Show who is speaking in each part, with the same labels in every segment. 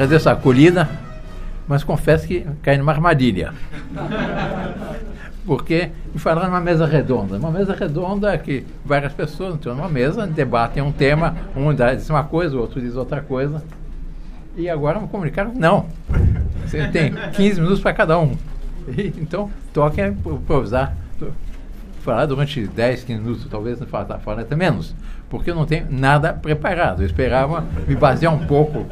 Speaker 1: agradeço a acolhida, mas confesso que caí numa armadilha. Porque me falaram numa mesa redonda. Uma mesa redonda que várias pessoas estão numa mesa, debatem um tema, um diz uma coisa, o outro diz outra coisa. E agora me comunicaram, não. Você tem 15 minutos para cada um. E, então, toque a improvisar. Falar durante 10, 15 minutos, talvez não falar, falar até menos. Porque eu não tenho nada preparado. Eu esperava me basear um pouco.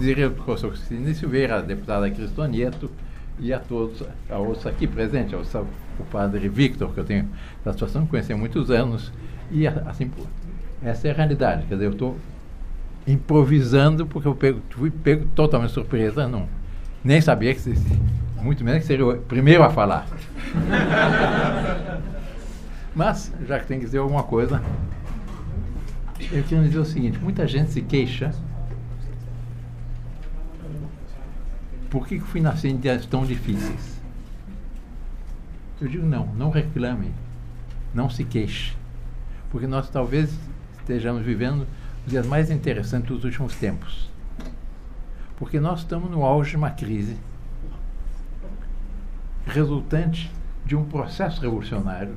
Speaker 1: Dizer ao professor Cristina Silveira, a deputada Cristonieto, e a todos, a outros aqui presentes, ao, padre Victor, que eu tenho da situação, conheci há muitos anos, e assim, essa é a realidade. Quer dizer, eu estou improvisando porque eu pego, fui pego totalmente surpresa, não, nem sabia que muito menos que seria o primeiro a falar. Mas, já que tem que dizer alguma coisa, eu quero dizer o seguinte: muita gente se queixa. Por que, que fui nascer em dias tão difíceis? Eu digo: não, não reclame, não se queixe, porque nós talvez estejamos vivendo os dias mais interessantes dos últimos tempos. Porque nós estamos no auge de uma crise resultante de um processo revolucionário,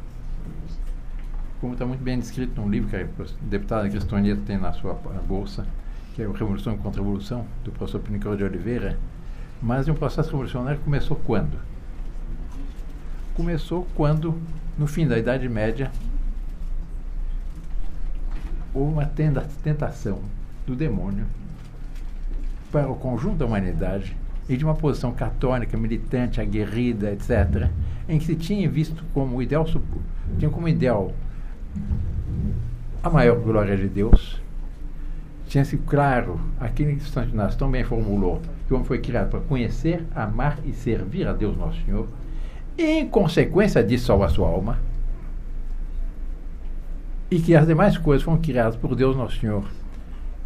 Speaker 1: como está muito bem descrito num livro que a deputada Cristoneta tem na sua bolsa, que é o Revolução contra a Revolução, do professor Pinicor de Oliveira, mas um processo revolucionário começou quando? Começou quando, no fim da Idade Média, houve uma tentação do demônio para o conjunto da humanidade e de uma posição católica, militante, aguerrida, etc., em que se tinha visto como ideal, tinha como ideal a maior glória de Deus, tinha-se claro, aquele que Santo Inácio tão bem formulou, que o homem foi criado para conhecer, amar e servir a Deus Nosso Senhor, em consequência disso salvar a sua alma, e que as demais coisas foram criadas por Deus Nosso Senhor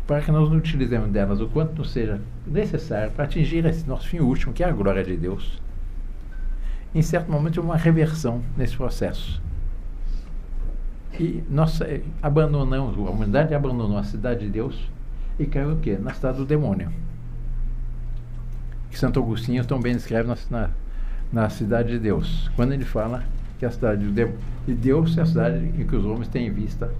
Speaker 1: para que nós não utilizemos delas o quanto nos seja necessário para atingir esse nosso fim último, que é a glória de Deus. Em certo momento uma reversão nesse processo. E nós eh, abandonamos, a humanidade abandonou a cidade de Deus e caiu o quê? Na cidade do demônio. Que Santo Agostinho também descreve na, na, na cidade de Deus, quando ele fala que a cidade de Deus é a cidade em que os homens têm em vista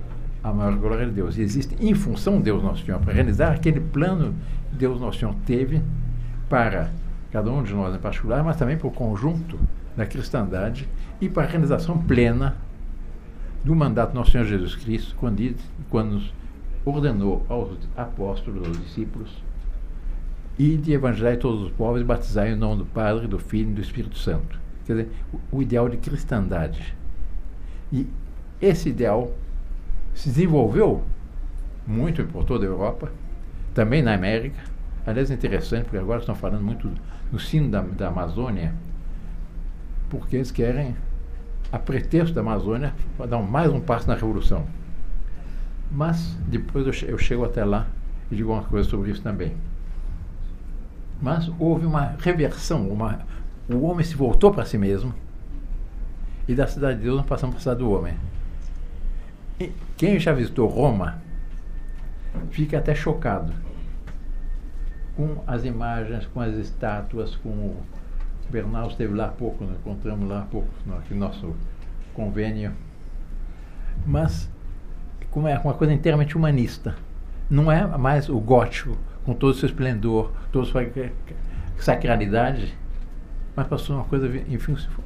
Speaker 1: a maior glória de Deus. E existe em função de Deus Nosso Senhor, para realizar aquele plano que Deus Nosso Senhor teve para cada um de nós em particular, mas também para o conjunto da cristandade e para a realização plena do mandato do Nosso Senhor Jesus Cristo, quando, quando nos ordenou aos apóstolos, aos discípulos, e de evangelizar todos os povos e batizar em nome do Padre, do Filho e do Espírito Santo. Quer dizer, o, o ideal de cristandade. E esse ideal se desenvolveu muito por toda a Europa, também na América. Aliás, é interessante, porque agora estão falando muito no sino da, da Amazônia, porque eles querem, a pretexto da Amazônia, dar mais um passo na revolução. Mas depois eu, chego até lá e digo uma coisa sobre isso também. Mas houve uma reversão, uma, o homem se voltou para si mesmo, e da cidade de Deus nós passamos para a cidade do homem. Quem já visitou Roma fica até chocado com as imagens, com as estátuas, com o Bernal esteve lá há pouco, nós encontramos lá há pouco, no nosso convênio. Mas como é uma coisa inteiramente humanista. Não é mais o gótico, com todo o seu esplendor, toda a sua sacralidade, mas passou uma coisa em,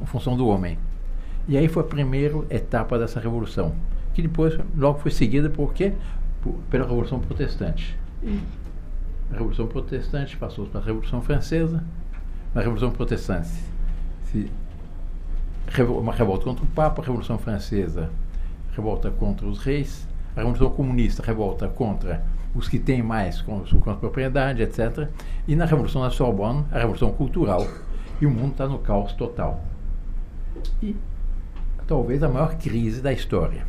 Speaker 1: função do homem. E aí foi a primeira etapa dessa revolução que depois logo foi seguida por quê? Por, pela Revolução Protestante. E a Revolução Protestante passou para a Revolução Francesa. Na Revolução Protestante, se, uma revolta contra o Papa, a Revolução Francesa, revolta contra os reis, a Revolução Comunista, revolta contra os que têm mais, contra a propriedade, etc. E na Revolução da Sorbonne, a Revolução Cultural. E o mundo está no caos total. E talvez a maior crise da história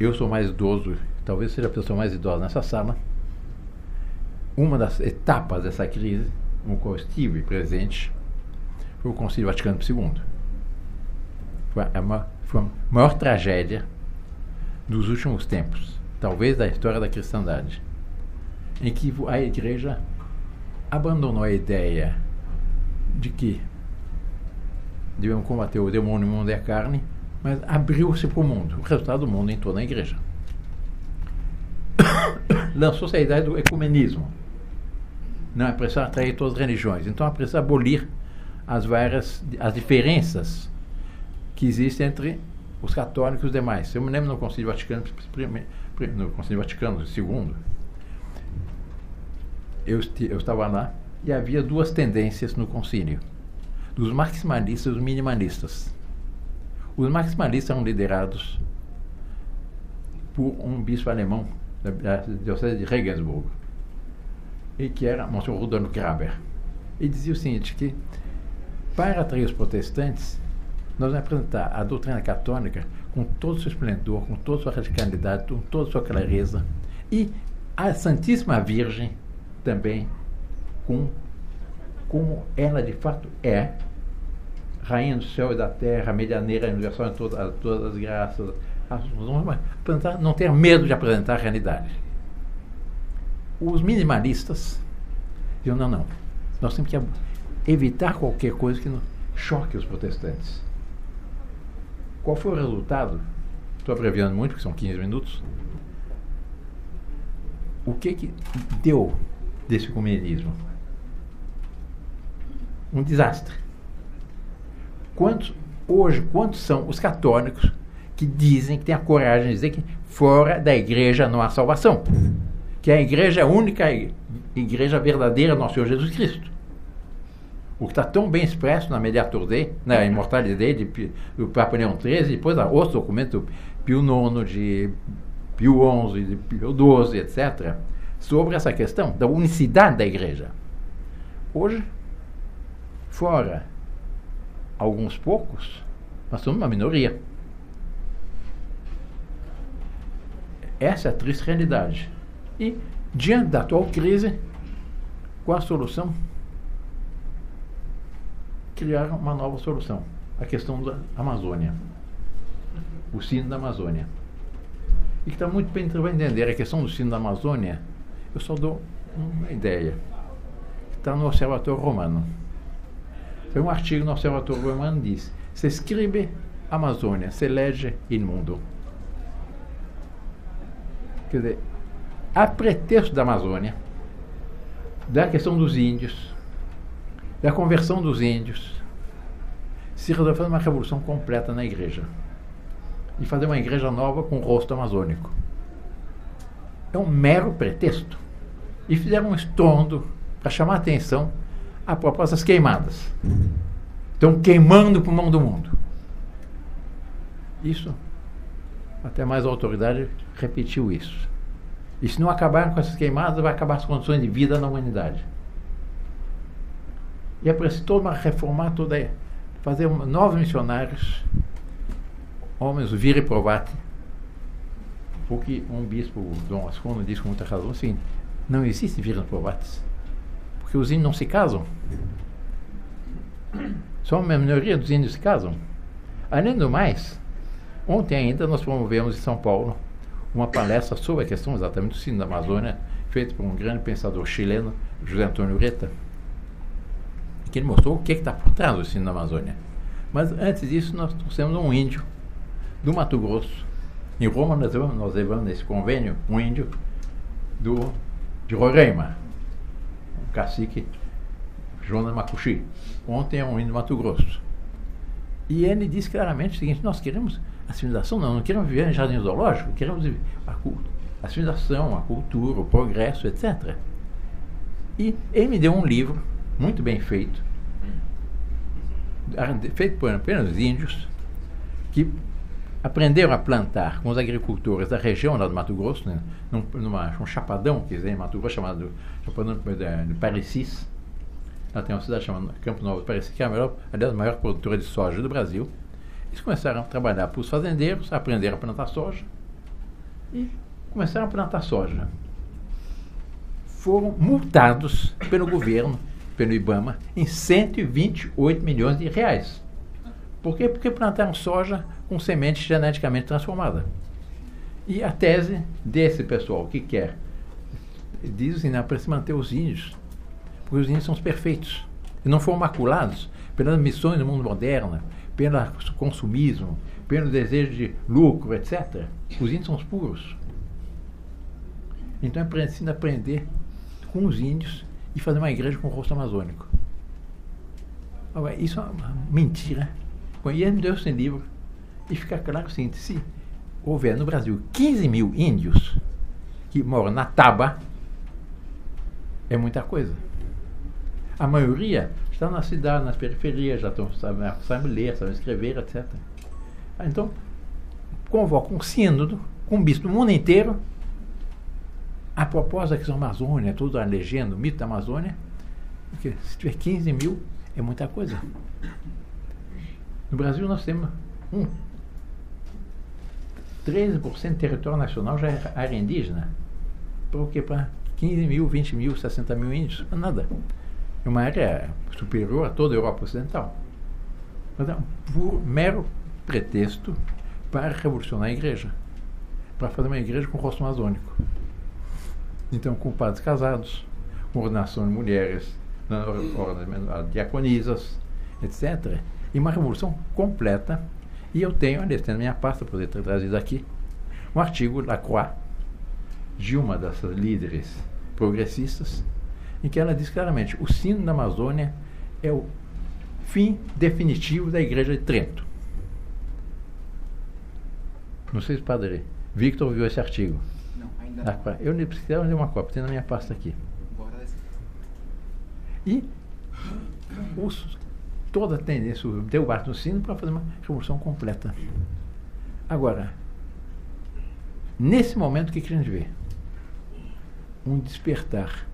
Speaker 1: eu sou mais idoso, talvez seja a pessoa mais idosa nessa sala. Uma das etapas dessa crise, no qual eu estive presente, foi o Concílio Vaticano II. Foi a, foi a maior tragédia dos últimos tempos, talvez da história da cristandade. em que a igreja abandonou a ideia de que devemos combater o demônio no mundo é a carne, mas abriu-se para o mundo. O resultado do mundo entrou na igreja. Lançou-se a ideia do ecumenismo. Não é preciso atrair todas as religiões. Então é preciso abolir as várias as diferenças que existem entre os católicos e os demais. Eu me lembro no Concílio Vaticano, no Concílio Vaticano II, eu, eu estava lá e havia duas tendências no concílio, dos maximalistas e dos minimalistas. Os maximalistas eram liderados por um bispo alemão da diocese de Regensburg, e que era Monsenhor Rudolf Graber. E dizia o seguinte, que para atrair os protestantes, nós vamos apresentar a doutrina católica com todo o seu esplendor, com toda a sua radicalidade, com toda a sua clareza, e a Santíssima Virgem também com como ela de fato é, rainha do céu e da terra, medianeira universal em todas, todas as graças. Vamos não ter medo de apresentar a realidade. Os minimalistas diziam, não, não, nós temos que evitar qualquer coisa que choque os protestantes. Qual foi o resultado? Estou abreviando muito, porque são 15 minutos. O que, que deu desse comunismo? Um desastre. Quantos, hoje, quantos são os católicos que dizem que têm a coragem de dizer que fora da igreja não há salvação? Que a igreja é a única igreja verdadeira nosso Senhor Jesus Cristo. O que está tão bem expresso na Mediator Dei, na Imortalidade de, do Papa Leão XIII, depois há outros documentos, Pio IX, de Pio XI, de Pio XII, etc., sobre essa questão da unicidade da igreja. Hoje, fora alguns poucos, nós somos uma minoria. Essa é a triste realidade. E, diante da atual crise, qual a solução? Criar uma nova solução. A questão da Amazônia. O sino da Amazônia. E que está muito bem para entender a questão do sino da Amazônia eu só dou uma ideia. Está no Observatório Romano. Tem um artigo no Observatório Romano que diz: se escreve Amazônia, se lege il mundo. Quer dizer, a pretexto da Amazônia, da questão dos índios, da conversão dos índios, se resolveu uma revolução completa na igreja. E fazer uma igreja nova com rosto amazônico é um mero pretexto. E fizeram um estrondo para chamar atenção a propostas queimadas. Estão queimando o pulmão do mundo. Isso, até mais a autoridade repetiu isso. E se não acabarem com essas queimadas, vai acabar as condições de vida na humanidade. E é toda uma reformar toda fazer novos missionários, homens vir e provate porque um bispo, Dom Ascono, diz com muita razão assim, não existe virgens provates. Porque os índios não se casam. Só uma minoria dos índios se casam. Além do mais, ontem ainda nós promovemos em São Paulo uma palestra sobre a questão exatamente do sino da Amazônia, feita por um grande pensador chileno, José Antônio Ureta, que ele mostrou o que está por trás do sino da Amazônia. Mas antes disso, nós trouxemos um índio do Mato Grosso, em Roma nós nós levamos nesse convênio um índio do, de Roraima, um cacique Jonas Macuxi. Ontem é um índio do Mato Grosso. E ele disse claramente o seguinte, nós queremos a civilização, não, não queremos viver em jardim zoológico, queremos a, a civilização, a cultura, o progresso, etc. E ele me deu um livro muito bem feito, feito por apenas índios, que aprenderam a plantar com os agricultores da região lá do Mato Grosso, né, num, numa, um chapadão que tem em Mato Grosso chamado Chapadão de Parecis. Lá tem uma cidade chamada Campo Novo de Parecis, que é a maior, aliás, a maior produtora de soja do Brasil. Eles começaram a trabalhar para os fazendeiros, aprenderam a plantar soja e começaram a plantar soja. Foram multados pelo governo, pelo IBAMA, em 128 milhões de reais. Por quê? Porque plantaram soja com semente geneticamente transformada. E a tese desse pessoal que quer dizem assim, para se manter os índios, porque os índios são os perfeitos. E não foram maculados pelas missões do mundo moderno, pelo consumismo, pelo desejo de lucro, etc. Os índios são os puros. Então é preciso aprender com os índios e fazer uma igreja com rosto amazônico. Agora, isso é uma mentira. E me deu esse livro e fica claro o seguinte: se houver no Brasil 15 mil índios que moram na Taba, é muita coisa. A maioria está na cidade, nas periferias, já estão, sabem, sabem ler, sabem escrever, etc. Então, convoca um sínodo com um bispo do mundo inteiro. A proposta que são Amazônia, tudo a legenda, o mito da Amazônia, porque se tiver 15 mil, é muita coisa. No Brasil nós temos um 13% do território nacional já é área indígena. Por quê? Para 15 mil, 20 mil, 60 mil índios? Nada. É uma área superior a toda a Europa Ocidental. Então, por mero pretexto para revolucionar a igreja, para fazer uma igreja com rosto amazônico. Então, com padres casados, com ordenação de mulheres, diaconisas, etc. E uma revolução completa. E eu tenho, aliás, tenho na minha pasta, poder ter trazido aqui, um artigo da Croix, de uma dessas líderes progressistas, em que ela diz claramente: o sino da Amazônia é o fim definitivo da Igreja de Trento. Não sei se o padre Victor viu esse artigo.
Speaker 2: Não, ainda não.
Speaker 1: Eu precisava de uma cópia, tem na minha pasta aqui. E os, toda a tendência, o debate no sino para fazer uma revolução completa. Agora, nesse momento, o que, que a gente vê? Um despertar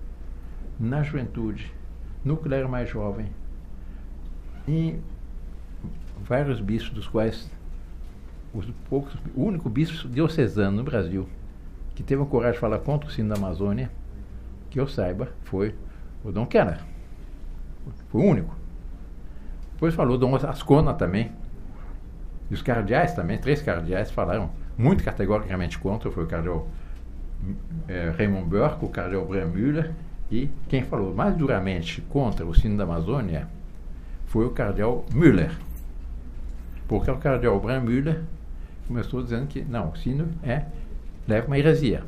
Speaker 1: na juventude, no clero mais jovem, em vários bispos, dos quais os poucos, o único bispo diocesano no Brasil que teve a coragem de falar contra o sino da Amazônia, que eu saiba, foi o Dom Kenner. Foi o único. Depois falou Dom Ascona também. E os cardeais também, três cardeais falaram muito categoricamente contra, foi o cardeal é, Raymond Burke, o cardeal Brian Müller e quem falou mais duramente contra o sino da Amazônia foi o cardeal Müller. Porque o cardeal Bram Müller começou dizendo que não, o sino é, leva uma heresia.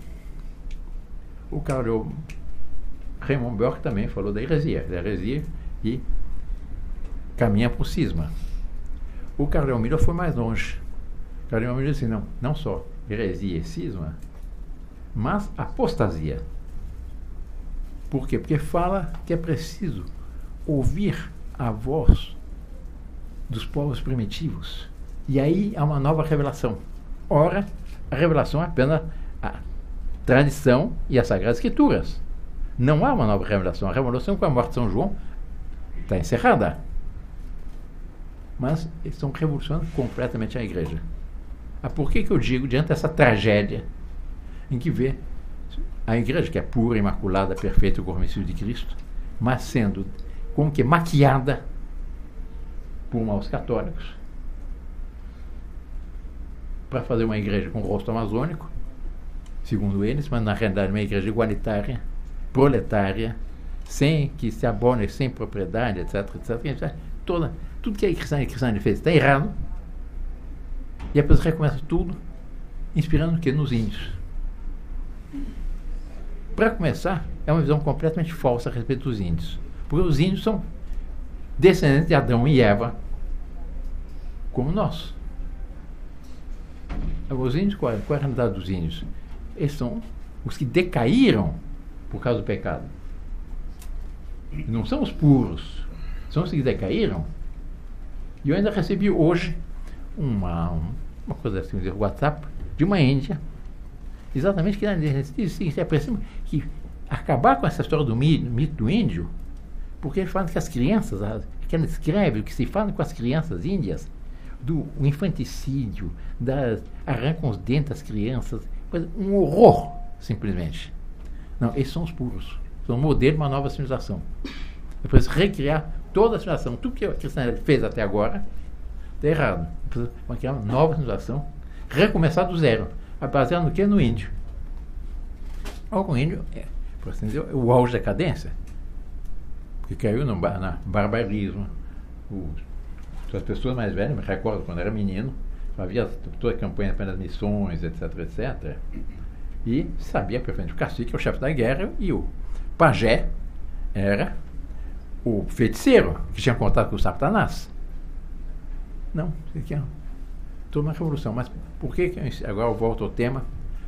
Speaker 1: O cardeal Raymond Burke também falou da heresia, da heresia e caminha para o cisma. O cardeal Müller foi mais longe. O cardeal Müller disse, não, não só heresia e cisma, mas apostasia. Por quê? Porque fala que é preciso ouvir a voz dos povos primitivos. E aí há uma nova revelação. Ora, a revelação é apenas a tradição e as Sagradas Escrituras. Não há uma nova revelação. A revelação com a morte de São João está encerrada. Mas eles estão revolucionando completamente a igreja. Ah, por que, que eu digo, diante dessa tragédia, em que vê a igreja, que é pura, imaculada, perfeita, o corpo de Cristo, mas sendo como que maquiada por maus católicos para fazer uma igreja com rosto amazônico, segundo eles, mas na realidade uma igreja igualitária, proletária, sem que se abone, sem propriedade, etc, etc, etc. Toda, tudo que a cristã, a fez está errado. E depois recomeça tudo, inspirando o que? Nos índios. Para começar, é uma visão completamente falsa a respeito dos índios. Porque os índios são descendentes de Adão e Eva, como nós. Os índios, qual, é, qual é a realidade dos índios? Eles são os que decaíram por causa do pecado. Não são os puros, são os que decaíram. E eu ainda recebi hoje uma, uma coisa assim, um WhatsApp de uma Índia Exatamente que se aproxima que acabar com essa história do mito do índio, porque ele fala que as crianças, que ela escreve o que se fala com as crianças índias, do infanticídio, das, arrancam os dentes das crianças, um horror, simplesmente. Não, esses são os puros. São o modelo de uma nova civilização. Depois recriar toda a civilização. Tudo que a cristandade fez até agora está errado. Depois, criar uma nova civilização, recomeçar do zero baseado no que? No índio. Ou com índio, é, assim dizer, o auge da cadência. Porque caiu no na barbarismo. O, as pessoas mais velhas, me recordo quando era menino, havia toda a campanha pelas missões, etc, etc. E sabia perfeitamente o cacique é o chefe da guerra e o pajé era o feiticeiro que tinha contato com o Satanás. Não, isso aqui é toda uma revolução. Mas por que, que agora eu volto ao tema,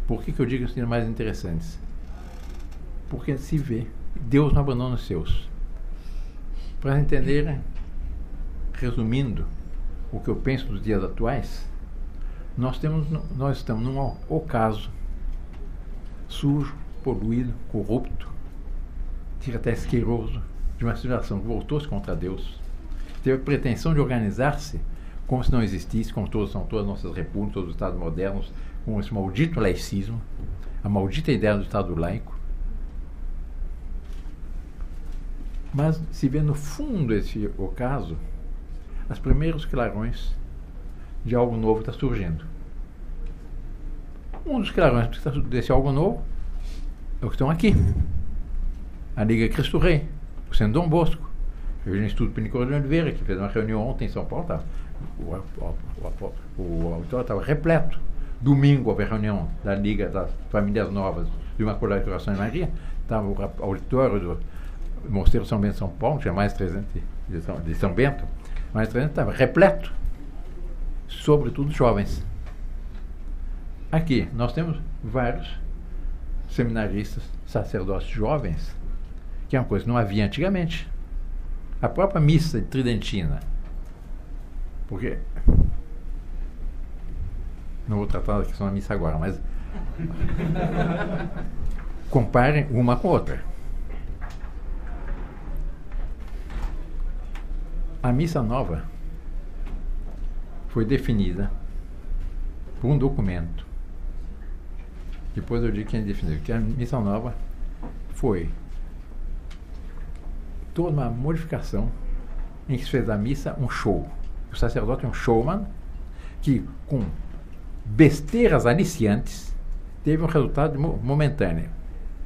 Speaker 1: por que, que eu digo são mais interessantes? Porque se vê, Deus não abandona os seus. Para entenderem, resumindo o que eu penso dos dias atuais, nós, temos, nós estamos num ocaso sujo, poluído, corrupto, até asqueroso, de uma civilização que voltou-se contra Deus, teve a pretensão de organizar-se como se não existisse, como todos são todas as nossas repúblicas, todos os estados modernos, com esse maldito laicismo, a maldita ideia do Estado laico. Mas se vê no fundo esse ocaso, os primeiros clarões de algo novo está surgindo. Um dos clarões desse algo novo é o que estão aqui. A Liga Cristo Rei, o Centro Dom Bosco, o Instituto Pinicor de Oliveira, que fez uma reunião ontem em São Paulo, tá? o, o, o auditório estava repleto. Domingo houve reunião da Liga das Famílias Novas de de Coração de Maria. Estava o auditório do Mosteiro São Bento de São Paulo, tinha mais 300 de São, de São Bento, 300 estava repleto, sobretudo jovens. Aqui nós temos vários seminaristas, sacerdotes jovens, que é uma coisa que não havia antigamente. A própria missa tridentina porque. Não vou tratar da questão da missa agora, mas. comparem uma com a outra. A missa nova foi definida por um documento. Depois eu digo quem definiu. Que a missa nova foi toda uma modificação em que se fez da missa um show. O sacerdote é um showman que, com besteiras aliciantes, teve um resultado momentâneo.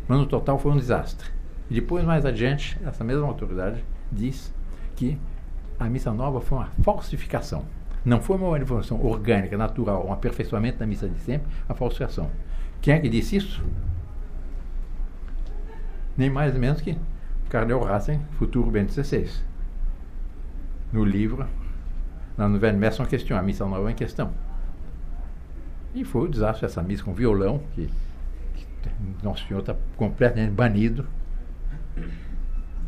Speaker 1: Mas no total foi um desastre. E depois, mais adiante, essa mesma autoridade diz que a missa nova foi uma falsificação. Não foi uma evolução orgânica, natural, um aperfeiçoamento da missa de sempre, a falsificação. Quem é que disse isso? Nem mais nem menos que Carnel Rassen, futuro Bento XVI. No livro na Nouvelle Messe uma questão, a missa nova em questão. E foi o um desastre essa missa com violão, que, que Nosso Senhor está completamente banido.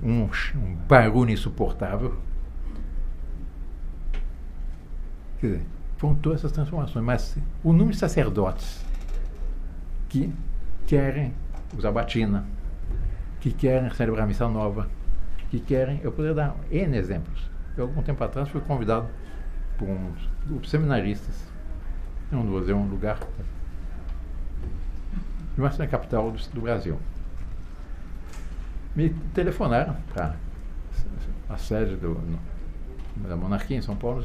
Speaker 1: Um, um barulho insuportável. Todas essas transformações, mas o número de sacerdotes que querem usar batina, que querem celebrar a missa nova, que querem. Eu poderia dar N exemplos. Eu, algum tempo atrás, fui convidado por um grupo seminaristas. Eu não vou dizer um lugar. Mas na capital do, do Brasil. Me telefonaram para a sede do, no, da monarquia em São Paulo,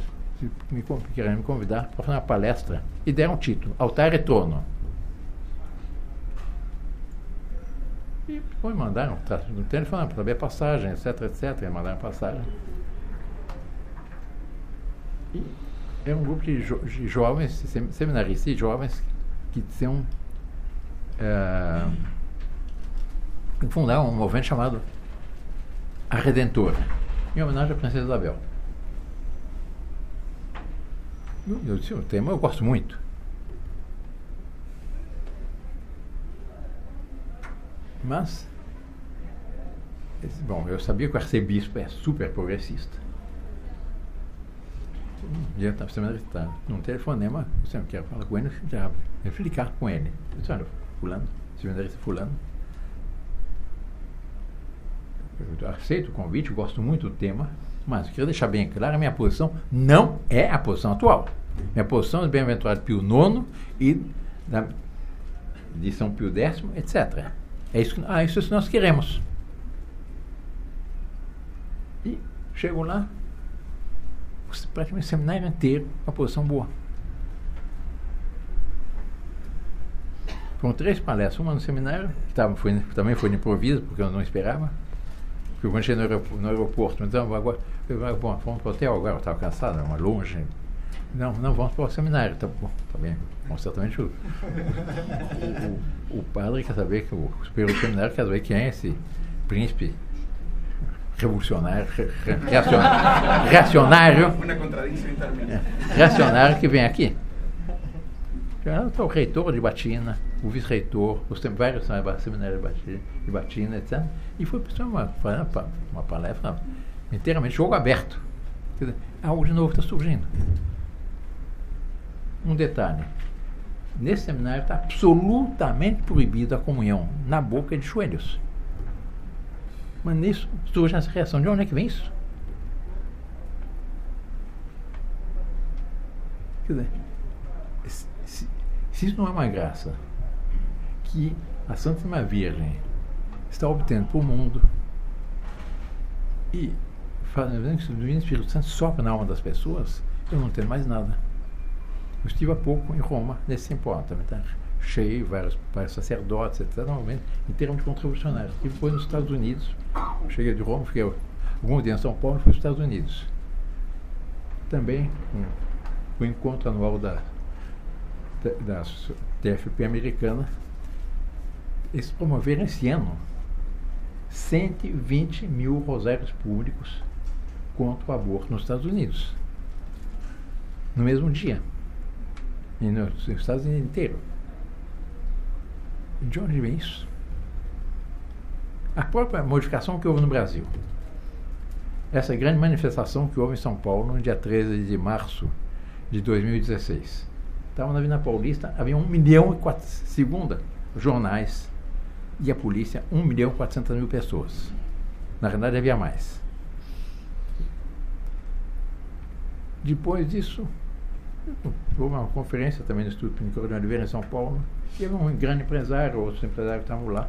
Speaker 1: me, querendo me convidar para fazer uma palestra e deram um título, Altar Trono. E depois mandaram, tá, no telefone, para saber a passagem, etc, etc. Mandaram a passagem. E é um grupo de, jo de jovens, seminaristas jovens que são. É, fundaram um movimento chamado A Redentora, em homenagem à Princesa Isabel. Eu disse, o tema eu gosto muito. Mas, bom, eu sabia que o arcebispo é super progressista dia da semana está num telefonema, você não quer falar com ele, já explicar com ele. Eu disse, olha, fulano, seminarista fulano. Eu aceito o convite, gosto muito do tema, mas eu queria deixar bem claro, a minha posição não é a posição atual. Minha posição é do bem-aventurado Pio IX e da, de São Pio X, etc. É isso ah, isso que nós queremos. E chego lá, praticamente o seminário inteiro uma posição boa. Foram três palestras, uma no seminário, que tava, foi, também foi de improviso, porque eu não esperava. Porque quando cheguei no aeroporto, no aeroporto então agora, eu, bom, vamos para o hotel agora, eu estava cansado, era longe. Não, não, vamos para o seminário. Tá, bom, tá bem, bom, certamente o, o, o, padre quer saber, que o superior do seminário quer saber quem é esse príncipe revolucionário, reacionário, reacionário, é, reacionário que vem aqui. O reitor de Batina, o vice-reitor, os vários seminários de Batina, etc. E foi uma, uma palestra inteiramente jogo aberto. Dizer, algo de novo está surgindo. Um detalhe. Nesse seminário está absolutamente proibido a comunhão na boca de joelhos. Mas nisso surge essa reação. De onde é que vem isso? Quer dizer, se, se isso não é uma graça que a Santíssima Virgem está obtendo para o mundo e fazendo que o Divino Espírito Santo sopra na alma das pessoas, eu não tenho mais nada. Eu estive há pouco em Roma, nesse simpósio, também tá cheio, vários, vários sacerdotes, etc., normalmente, em termos de contribucionários. E depois nos Estados Unidos, cheguei de Roma, fiquei alguns dias em São Paulo fui aos Estados Unidos. Também um, o encontro anual da, da, TFP americana, eles promoveram esse ano 120 mil rosários públicos contra o aborto nos Estados Unidos. No mesmo dia. E nos Estados Unidos inteiro. De onde vem isso? A própria modificação que houve no Brasil. Essa grande manifestação que houve em São Paulo no dia 13 de março de 2016. Estava na Vila Paulista, havia um milhão e quatro, segunda, jornais e a polícia, 1 milhão e 400 mil pessoas. Na verdade, havia mais. Depois disso, houve uma conferência também no Instituto Pinicor de Oliveira, em São Paulo. Teve um grande empresário, outros empresários estavam lá.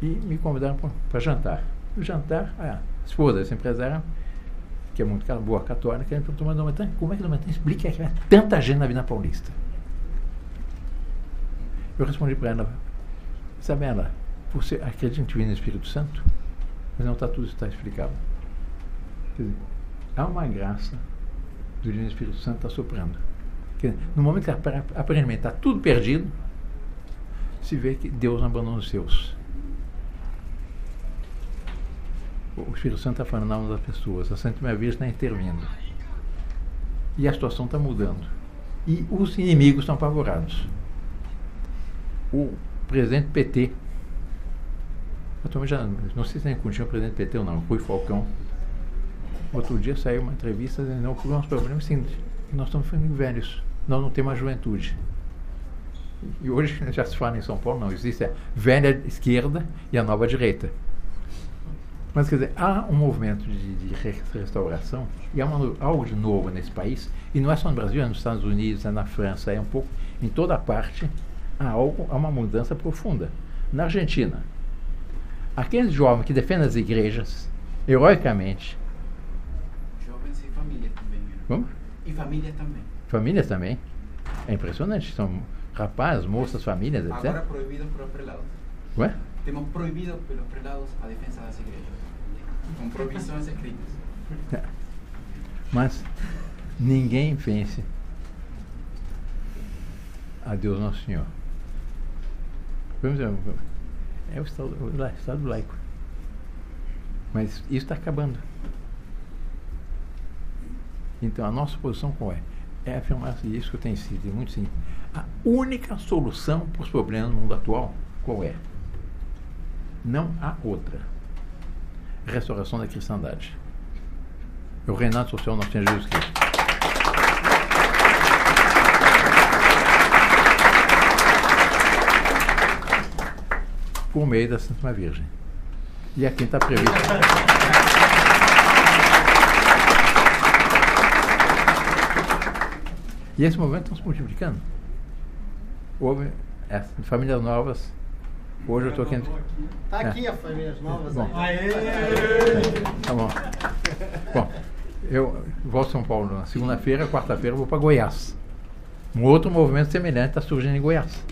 Speaker 1: E me convidaram para jantar. No jantar, a esposa desse empresário, que é muito boa católica, ele perguntou, mas como é que Domatã explica que tanta gente na Vila Paulista? Eu respondi para ela, Isabela, você acredita Divino Espírito Santo? Mas não está tudo está explicado. Quer dizer, há uma graça do Divino Espírito Santo está soprando. Dizer, no momento que aparentemente está tudo perdido, se vê que Deus não abandona os seus. O Espírito Santo está falando na alma das pessoas, a Santíssima Virgem está intervindo. E a situação está mudando. E os inimigos estão apavorados o presidente PT. já, não sei se ainda continua o presidente PT ou não, Rui Falcão. Outro dia saiu uma entrevista dizendo não, o nosso problema é seguinte, nós estamos ficando velhos, nós não temos juventude. E hoje já se fala em São Paulo, não, existe a velha esquerda e a nova direita. Mas quer dizer, há um movimento de, de restauração e há uma, algo de novo nesse país, e não é só no Brasil, é nos Estados Unidos, é na França, é um pouco em toda a parte há, algo, há uma mudança profunda. Na Argentina, aqueles jovens que defendem as igrejas heroicamente.
Speaker 2: Jovens e família também. Né?
Speaker 1: Como?
Speaker 2: E família também.
Speaker 1: Famílias também. É impressionante. São rapazes, moças, famílias, etc.
Speaker 2: Agora proibido pelos prelados.
Speaker 1: Ué?
Speaker 2: Temos proibido pelos prelados a defesa das igrejas. Com proibições escritas.
Speaker 1: Mas ninguém vence a Deus Nosso Senhor. Vamos é o Estado, o estado laico. Mas isso está acabando. Então a nossa posição qual é? É afirmar isso que eu tenho sido muito simples. A única solução para os problemas no mundo atual, qual é? Não há outra. Restauração da cristandade. O reinado social nosso Senhor Jesus Cristo. por meio da Santa Virgem. E aqui está previsto. E esse movimento está se multiplicando. Houve é, famílias novas. Hoje eu estou aqui.
Speaker 3: Está aqui é. a famílias novas. Bom.
Speaker 1: Aê! Tá bom. Bom, eu volto a São Paulo na segunda-feira, quarta-feira vou para Goiás. Um outro movimento semelhante está surgindo em Goiás.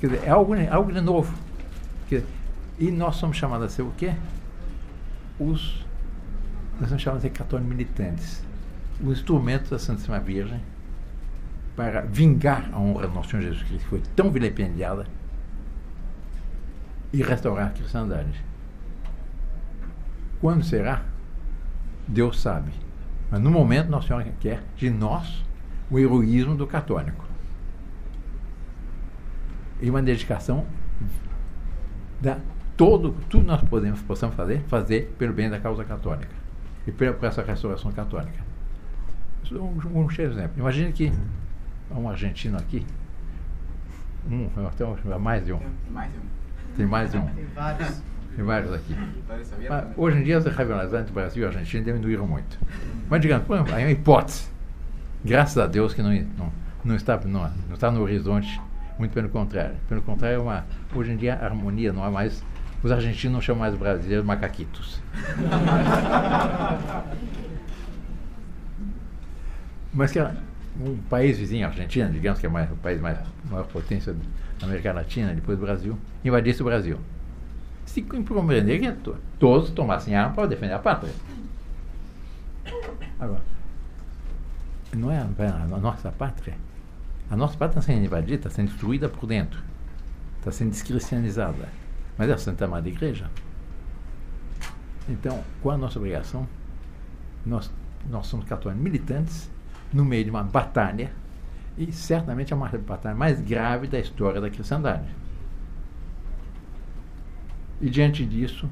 Speaker 1: Quer dizer, é algo, algo de novo. Dizer, e nós somos chamados a ser o quê? Os. Nós somos chamados de católicos militantes. O instrumento da Santíssima Virgem para vingar a honra do nosso Senhor Jesus Cristo, que foi tão vilipendiada, e restaurar a cristandade. Quando será? Deus sabe. Mas no momento, Nossa Senhora quer de nós o heroísmo do católico. E uma dedicação da todo, tudo nós podemos, possamos fazer, fazer pelo bem da causa católica. E por essa restauração católica. Um, um exemplo. Imagine que um argentino aqui, um, até mais de um.
Speaker 2: Mais de um.
Speaker 1: Tem mais de um.
Speaker 3: Tem vários.
Speaker 1: Tem vários aqui. Mas, hoje em dia as rivalidades entre Brasil e Argentina diminuíram muito. Mas digamos, aí é uma hipótese. Graças a Deus que não, não, não, está, não, não está no horizonte, muito pelo contrário. Pelo contrário, é uma, hoje em dia a harmonia não é mais. Os argentinos não chamam mais os brasileiros macaquitos. Mas que um país vizinho, a Argentina, digamos que é mais, o país mais maior potência América Latina, depois do Brasil, invadisse o Brasil. Se compreender que to- todos tomassem arma para defender a pátria. Agora, não é a, a nossa pátria. A nossa pátria está sendo invadida, está sendo destruída por dentro. Está sendo descristianizada. Mas é a Santa Madre Igreja. Então, qual a nossa obrigação? Nós, nós somos católicos militantes no meio de uma batalha, e certamente é uma batalha mais grave da história da cristandade. E diante disso,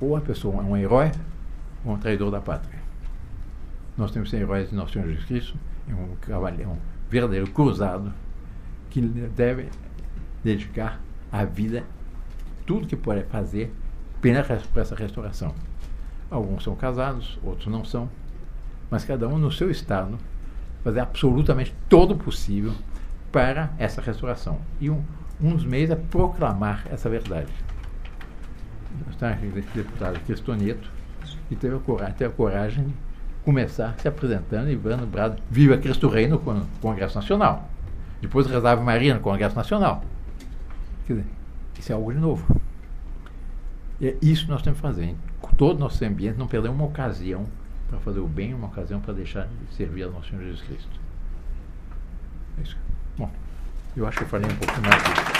Speaker 1: ou a pessoa é um herói ou um traidor da pátria. Nós temos que ser heróis de nosso Senhor Jesus Cristo, e um, cavalheiro, um verdadeiro cruzado que deve dedicar a vida, tudo que pode fazer para essa restauração. Alguns são casados, outros não são, mas cada um no seu estado fazer absolutamente todo o possível para essa restauração. E um, um dos meios é proclamar essa verdade. Está o deputado Cristoneto, que teve a coragem, teve a coragem de começar se apresentando e dando brado, viva Cristo Rei no Con- Congresso Nacional. Depois rezava Maria no Congresso Nacional. Quer dizer, isso é algo de novo. E é isso que nós temos que fazer. Em todo o nosso ambiente, não perder uma ocasião para fazer o bem, uma ocasião para deixar de servir ao nosso Senhor Jesus Cristo. É isso. Bom, eu acho que eu falei um pouco mais disso.